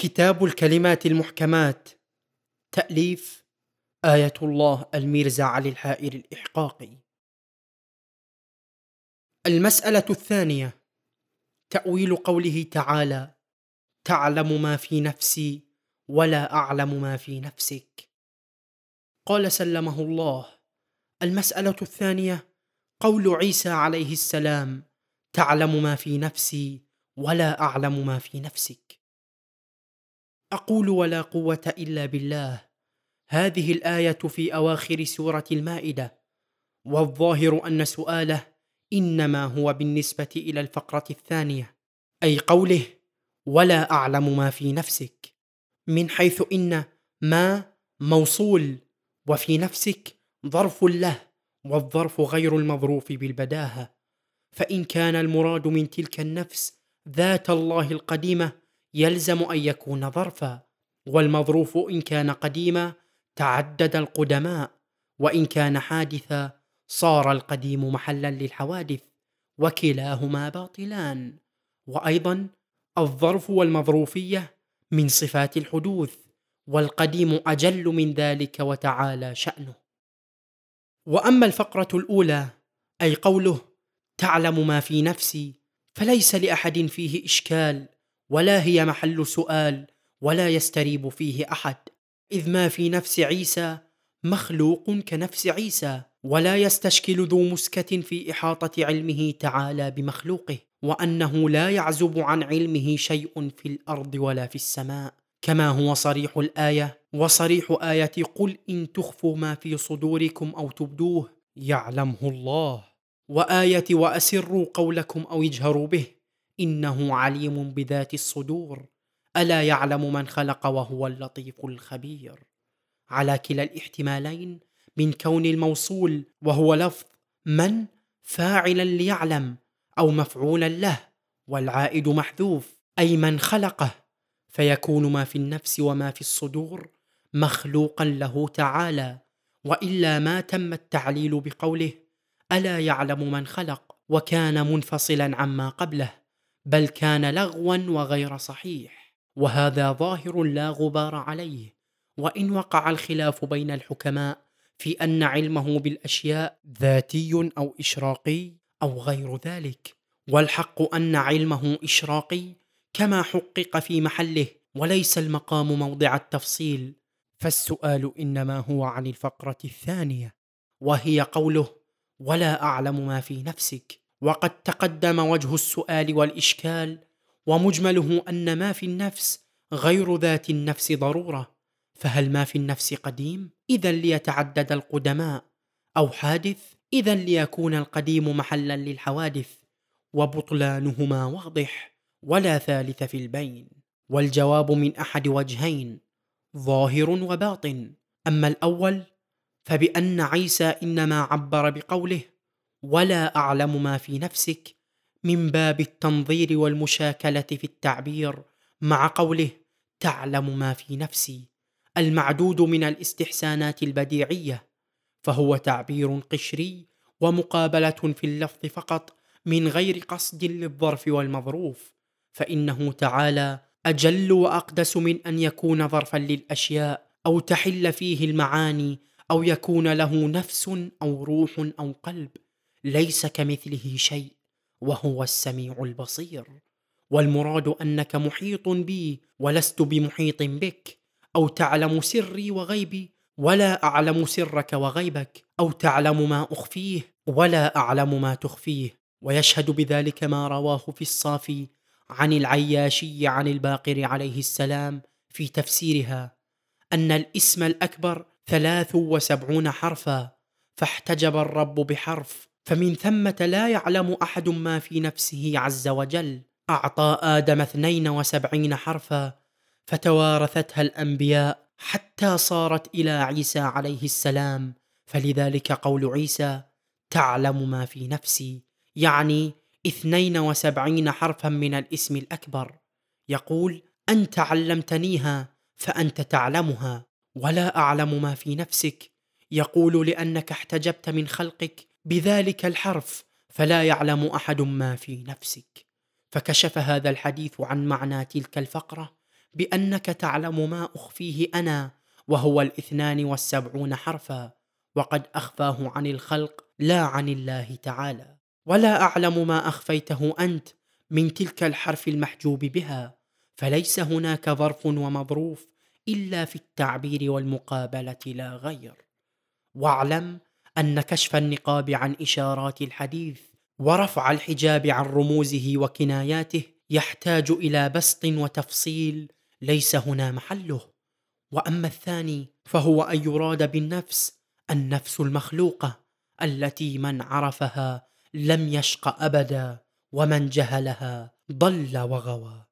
كتاب الكلمات المحكمات. تأليف آية الله الميرزا علي الحائر الإحقاقي. المسألة الثانية تأويل قوله تعالى تعلم ما في نفسي ولا أعلم ما في نفسك. قال سلمه الله المسألة الثانية قول عيسى عليه السلام تعلم ما في نفسي ولا أعلم ما في نفسك. أقول ولا قوة إلا بالله. هذه الآية في أواخر سورة المائدة. والظاهر أن سؤاله إنما هو بالنسبة إلى الفقرة الثانية. أي قوله ولا أعلم ما في نفسك. من حيث إن ما موصول وفي نفسك ظرف له والظرف غير المظروف بالبداهة. فإن كان المراد من تلك النفس ذات الله القديمة يلزم أن يكون ظرفا والمظروف إن كان قديما تعدد القدماء وإن كان حادثا صار القديم محلا للحوادث وكلاهما باطلان. وأيضا الظرف والمظروفية من صفات الحدوث والقديم أجل من ذلك وتعالى شأنه. وأما الفقرة الأولى أي قوله تعلم ما في نفسي فليس لأحد فيه إشكال ولا هي محل سؤال ولا يستريب فيه أحد. إذ ما في نفس عيسى مخلوق كنفس عيسى ولا يستشكل ذو مسكة في إحاطة علمه تعالى بمخلوقه وأنه لا يعزب عن علمه شيء في الأرض ولا في السماء. كما هو صريح الآية وصريح آية قل إن تخفوا ما في صدوركم أو تبدوه يعلمه الله. وآية وأسروا قولكم أو اجهروا به. إنه عليم بذات الصدور. ألا يعلم من خلق وهو اللطيف الخبير. على كلا الاحتمالين من كون الموصول وهو لفظ من فاعلا ليعلم أو مفعولا له والعائد محذوف أي من خلقه فيكون ما في النفس وما في الصدور مخلوقا له تعالى. وإلا ما تم التعليل بقوله ألا يعلم من خلق وكان منفصلا عما قبله. بل كان لغوا وغير صحيح وهذا ظاهر لا غبار عليه. وإن وقع الخلاف بين الحكماء في أن علمه بالأشياء ذاتي أو إشراقي أو غير ذلك. والحق أن علمه إشراقي كما حقق في محله وليس المقام موضع التفصيل. فالسؤال إنما هو عن الفقرة الثانية وهي قوله ولا أعلم ما في نفسك. وقد تقدم وجه السؤال والإشكال ومجمله أن ما في النفس غير ذات النفس ضرورة فهل ما في النفس قديم إذا ليتعدد القدماء أو حادث إذا ليكون القديم محلا للحوادث وبطلانهما واضح ولا ثالث في البين. والجواب من أحد وجهين ظاهر وباطن. أما الأول فبأن عيسى إنما عبر بقوله ولا أعلم ما في نفسك من باب التنظير والمشاكلة في التعبير. مع قوله تعلم ما في نفسي المعدود من الاستحسانات البديعية فهو تعبير قشري ومقابلة في اللفظ فقط من غير قصد للظرف والمظروف. فإنه تعالى أجل وأقدس من أن يكون ظرفا للأشياء أو تحل فيه المعاني أو يكون له نفس أو روح أو قلب. ليس كمثله شيء وهو السميع البصير. والمراد أنك محيط بي ولست بمحيط بك أو تعلم سري وغيبي ولا أعلم سرك وغيبك أو تعلم ما أخفيه ولا أعلم ما تخفيه. ويشهد بذلك ما رواه في الصافي عن العياشي عن الباقر عليه السلام في تفسيرها أن الاسم الأكبر ثلاث وسبعون حرفا فاحتجب الرب بحرف فمن ثمه لا يعلم أحد ما في نفسه عز وجل. أعطى آدم اثنين وسبعين حرفا فتوارثتها الأنبياء حتى صارت إلى عيسى عليه السلام. فلذلك قول عيسى تعلم ما في نفسي. يعني اثنين وسبعين حرفا من الاسم الأكبر. يقول أنت علمتنيها فأنت تعلمها ولا أعلم ما في نفسك. يقول لأنك احتجبت من خلقك بذلك الحرف فلا يعلم أحد ما في نفسك. فكشف هذا الحديث عن معنى تلك الفقرة بأنك تعلم ما أخفيه أنا وهو الاثنان والسبعون حرفا وقد أخفاه عن الخلق لا عن الله تعالى. ولا أعلم ما أخفيته أنت من تلك الحرف المحجوب بها فليس هناك ظرف ومظروف إلا في التعبير والمقابلة لا غير. واعلم أن كشف النقاب عن إشارات الحديث ورفع الحجاب عن رموزه وكناياته يحتاج إلى بسط وتفصيل ليس هنا محله. وأما الثاني فهو أن يراد بالنفس النفس المخلوقة التي من عرفها لم يشق أبدا ومن جهلها ضل وغوى.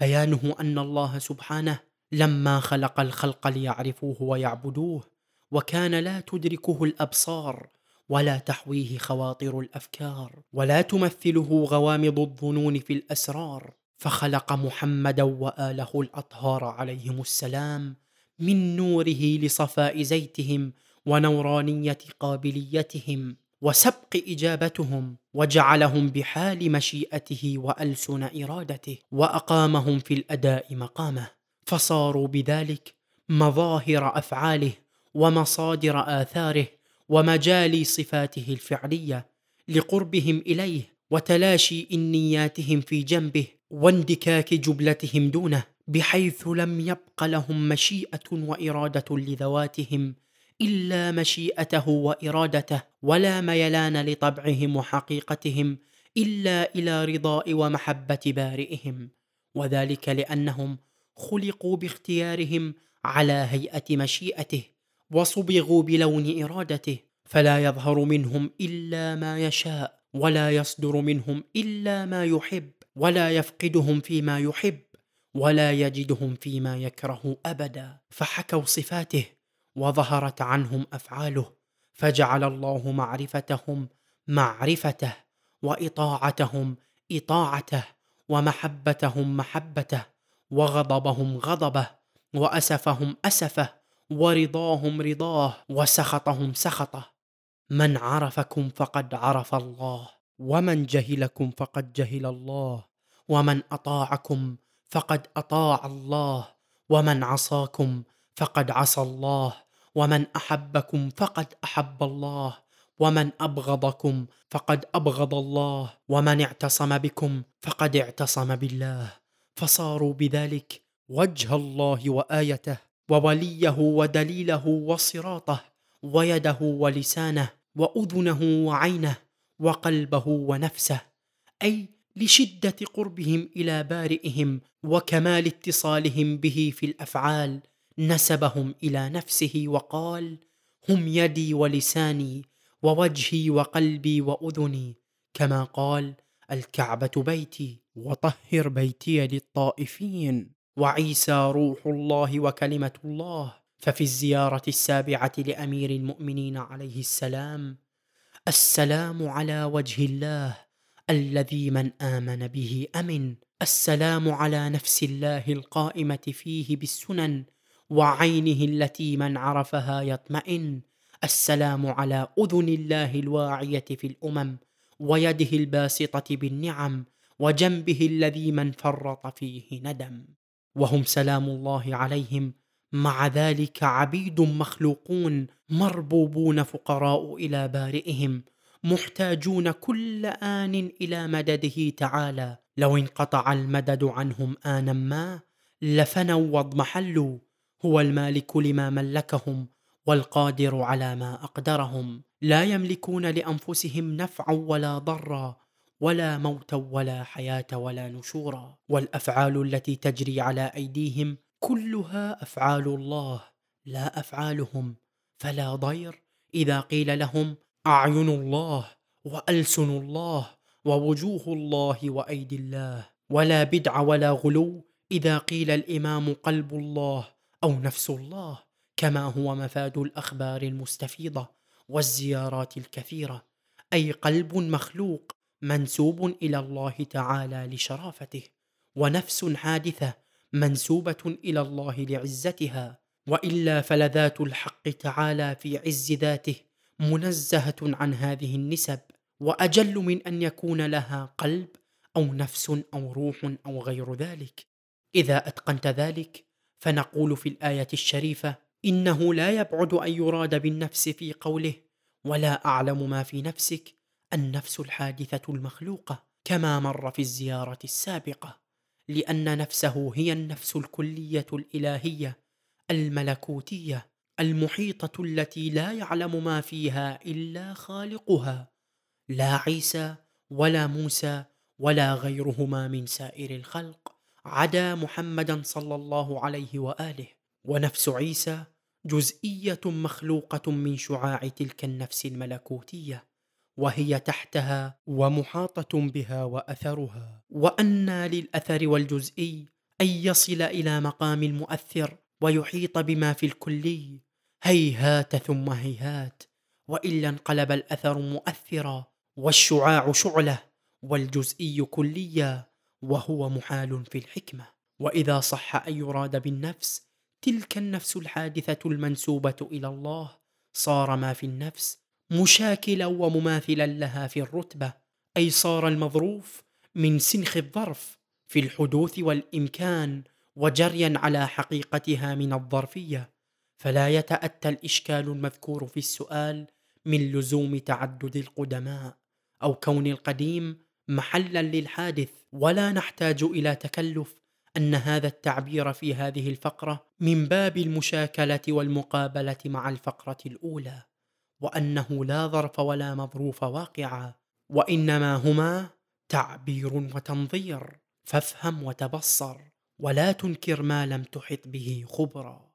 بيانه أن الله سبحانه لما خلق الخلق ليعرفوه ويعبدوه وكان لا تدركه الأبصار ولا تحويه خواطر الأفكار ولا تمثله غوامض الظنون في الأسرار. فخلق محمدا وآله الأطهار عليهم السلام من نوره لصفاء زيتهم ونورانية قابليتهم وسبق إجابتهم وجعلهم بحال مشيئته وألسن إرادته وأقامهم في الأداء مقامه. فصاروا بذلك مظاهر أفعاله ومصادر آثاره ومجالي صفاته الفعلية لقربهم إليه وتلاشي إنياتهم في جنبه واندكاك جبلتهم دونه بحيث لم يبق لهم مشيئة وإرادة لذواتهم إلا مشيئته وإرادته ولا ميلان لطبعهم وحقيقتهم إلا إلى رضاء ومحبة بارئهم. وذلك لأنهم خلقوا باختيارهم على هيئة مشيئته وصبغوا بلون إرادته فلا يظهر منهم إلا ما يشاء ولا يصدر منهم إلا ما يحب ولا يفقدهم فيما يحب ولا يجدهم فيما يكره أبدا. فحكوا صفاته وظهرت عنهم أفعاله فجعل الله معرفتهم معرفته وإطاعتهم إطاعته ومحبتهم محبته وغضبهم غضبه وأسفهم أسفه. ورضاهم رضاه وسخطهم سخطه. من عرفكم فقد عرف الله ومن جهلكم فقد جهل الله ومن أطاعكم فقد أطاع الله ومن عصاكم فقد عصى الله ومن أحبكم فقد أحب الله ومن أبغضكم فقد أبغض الله ومن اعتصم بكم فقد اعتصم بالله. فصاروا بذلك وجه الله وآيته. ووليه ودليله وصراطه ويده ولسانه وأذنه وعينه وقلبه ونفسه أي لشدة قربهم إلى بارئهم وكمال اتصالهم به في الأفعال نسبهم إلى نفسه وقال هم يدي ولساني ووجهي وقلبي وأذني كما قال الكعبة بيتي وطهر بيتي للطائفين. وعيسى روح الله وكلمة الله. ففي الزيارة السابعة لأمير المؤمنين عليه السلام السلام على وجه الله الذي من آمن به أمن. السلام على نفس الله القائمة فيه بالسنن وعينه التي من عرفها يطمئن. السلام على أذن الله الواعية في الأمم ويده الباسطة بالنعم وجنبه الذي من فرط فيه ندم. وهم سلام الله عليهم. مع ذلك عبيد مخلوقون مربوبون فقراء إلى بارئهم محتاجون كل آن إلى مدده تعالى. لو انقطع المدد عنهم آنا ما لفنوا واضمحلوا. هو المالك لما ملكهم والقادر على ما أقدرهم. لا يملكون لأنفسهم نفعا ولا ضرا. ولا موتا ولا حياة ولا نشورا والأفعال التي تجري على أيديهم كلها أفعال الله لا أفعالهم. فلا ضير إذا قيل لهم أعين الله وألسن الله ووجوه الله وأيدي الله. ولا بدع ولا غلو إذا قيل الإمام قلب الله أو نفس الله كما هو مفاد الأخبار المستفيضة والزيارات الكثيرة. أي قلب مخلوق منسوب إلى الله تعالى لشرافته ونفس حادثة منسوبة إلى الله لعزتها وإلا فلذات الحق تعالى في عز ذاته منزهة عن هذه النسب وأجل من أن يكون لها قلب أو نفس أو روح أو غير ذلك. إذا أتقنت ذلك فنقول في الآية الشريفة إنه لا يبعد أن يراد بالنفس في قوله ولا أعلم ما في نفسك النفس الحادثة المخلوقة كما مر في الزيارة السابقة لأن نفسه هي النفس الكلية الإلهية الملكوتية المحيطة التي لا يعلم ما فيها إلا خالقها. لا عيسى ولا موسى ولا غيرهما من سائر الخلق عدا محمدا صلى الله عليه وآله. ونفس عيسى جزئية مخلوقة من شعاع تلك النفس الملكوتية. وهي تحتها ومحاطة بها وأثرها وانى للأثر والجزئي أن يصل إلى مقام المؤثر ويحيط بما في الكلي هيهات ثم هيهات وإلا انقلب الأثر مؤثرا والشعاع شعلة والجزئي كليا وهو محال في الحكمة. وإذا صح أن يراد بالنفس تلك النفس الحادثة المنسوبة إلى الله صار ما في النفس مشاكلا ومماثلا لها في الرتبة أي صار المظروف من سنخ الظرف في الحدوث والإمكان وجريا على حقيقتها من الظرفية. فلا يتأتى الإشكال المذكور في السؤال من لزوم تعدد القدماء أو كون القديم محلا للحادث. ولا نحتاج إلى تكلف أن هذا التعبير في هذه الفقرة من باب المشاكلة والمقابلة مع الفقرة الأولى. وأنه لا ظرف ولا مظروف واقعا وإنما هما تعبير وتنظير. فافهم وتبصر ولا تنكر ما لم تحط به خبرا.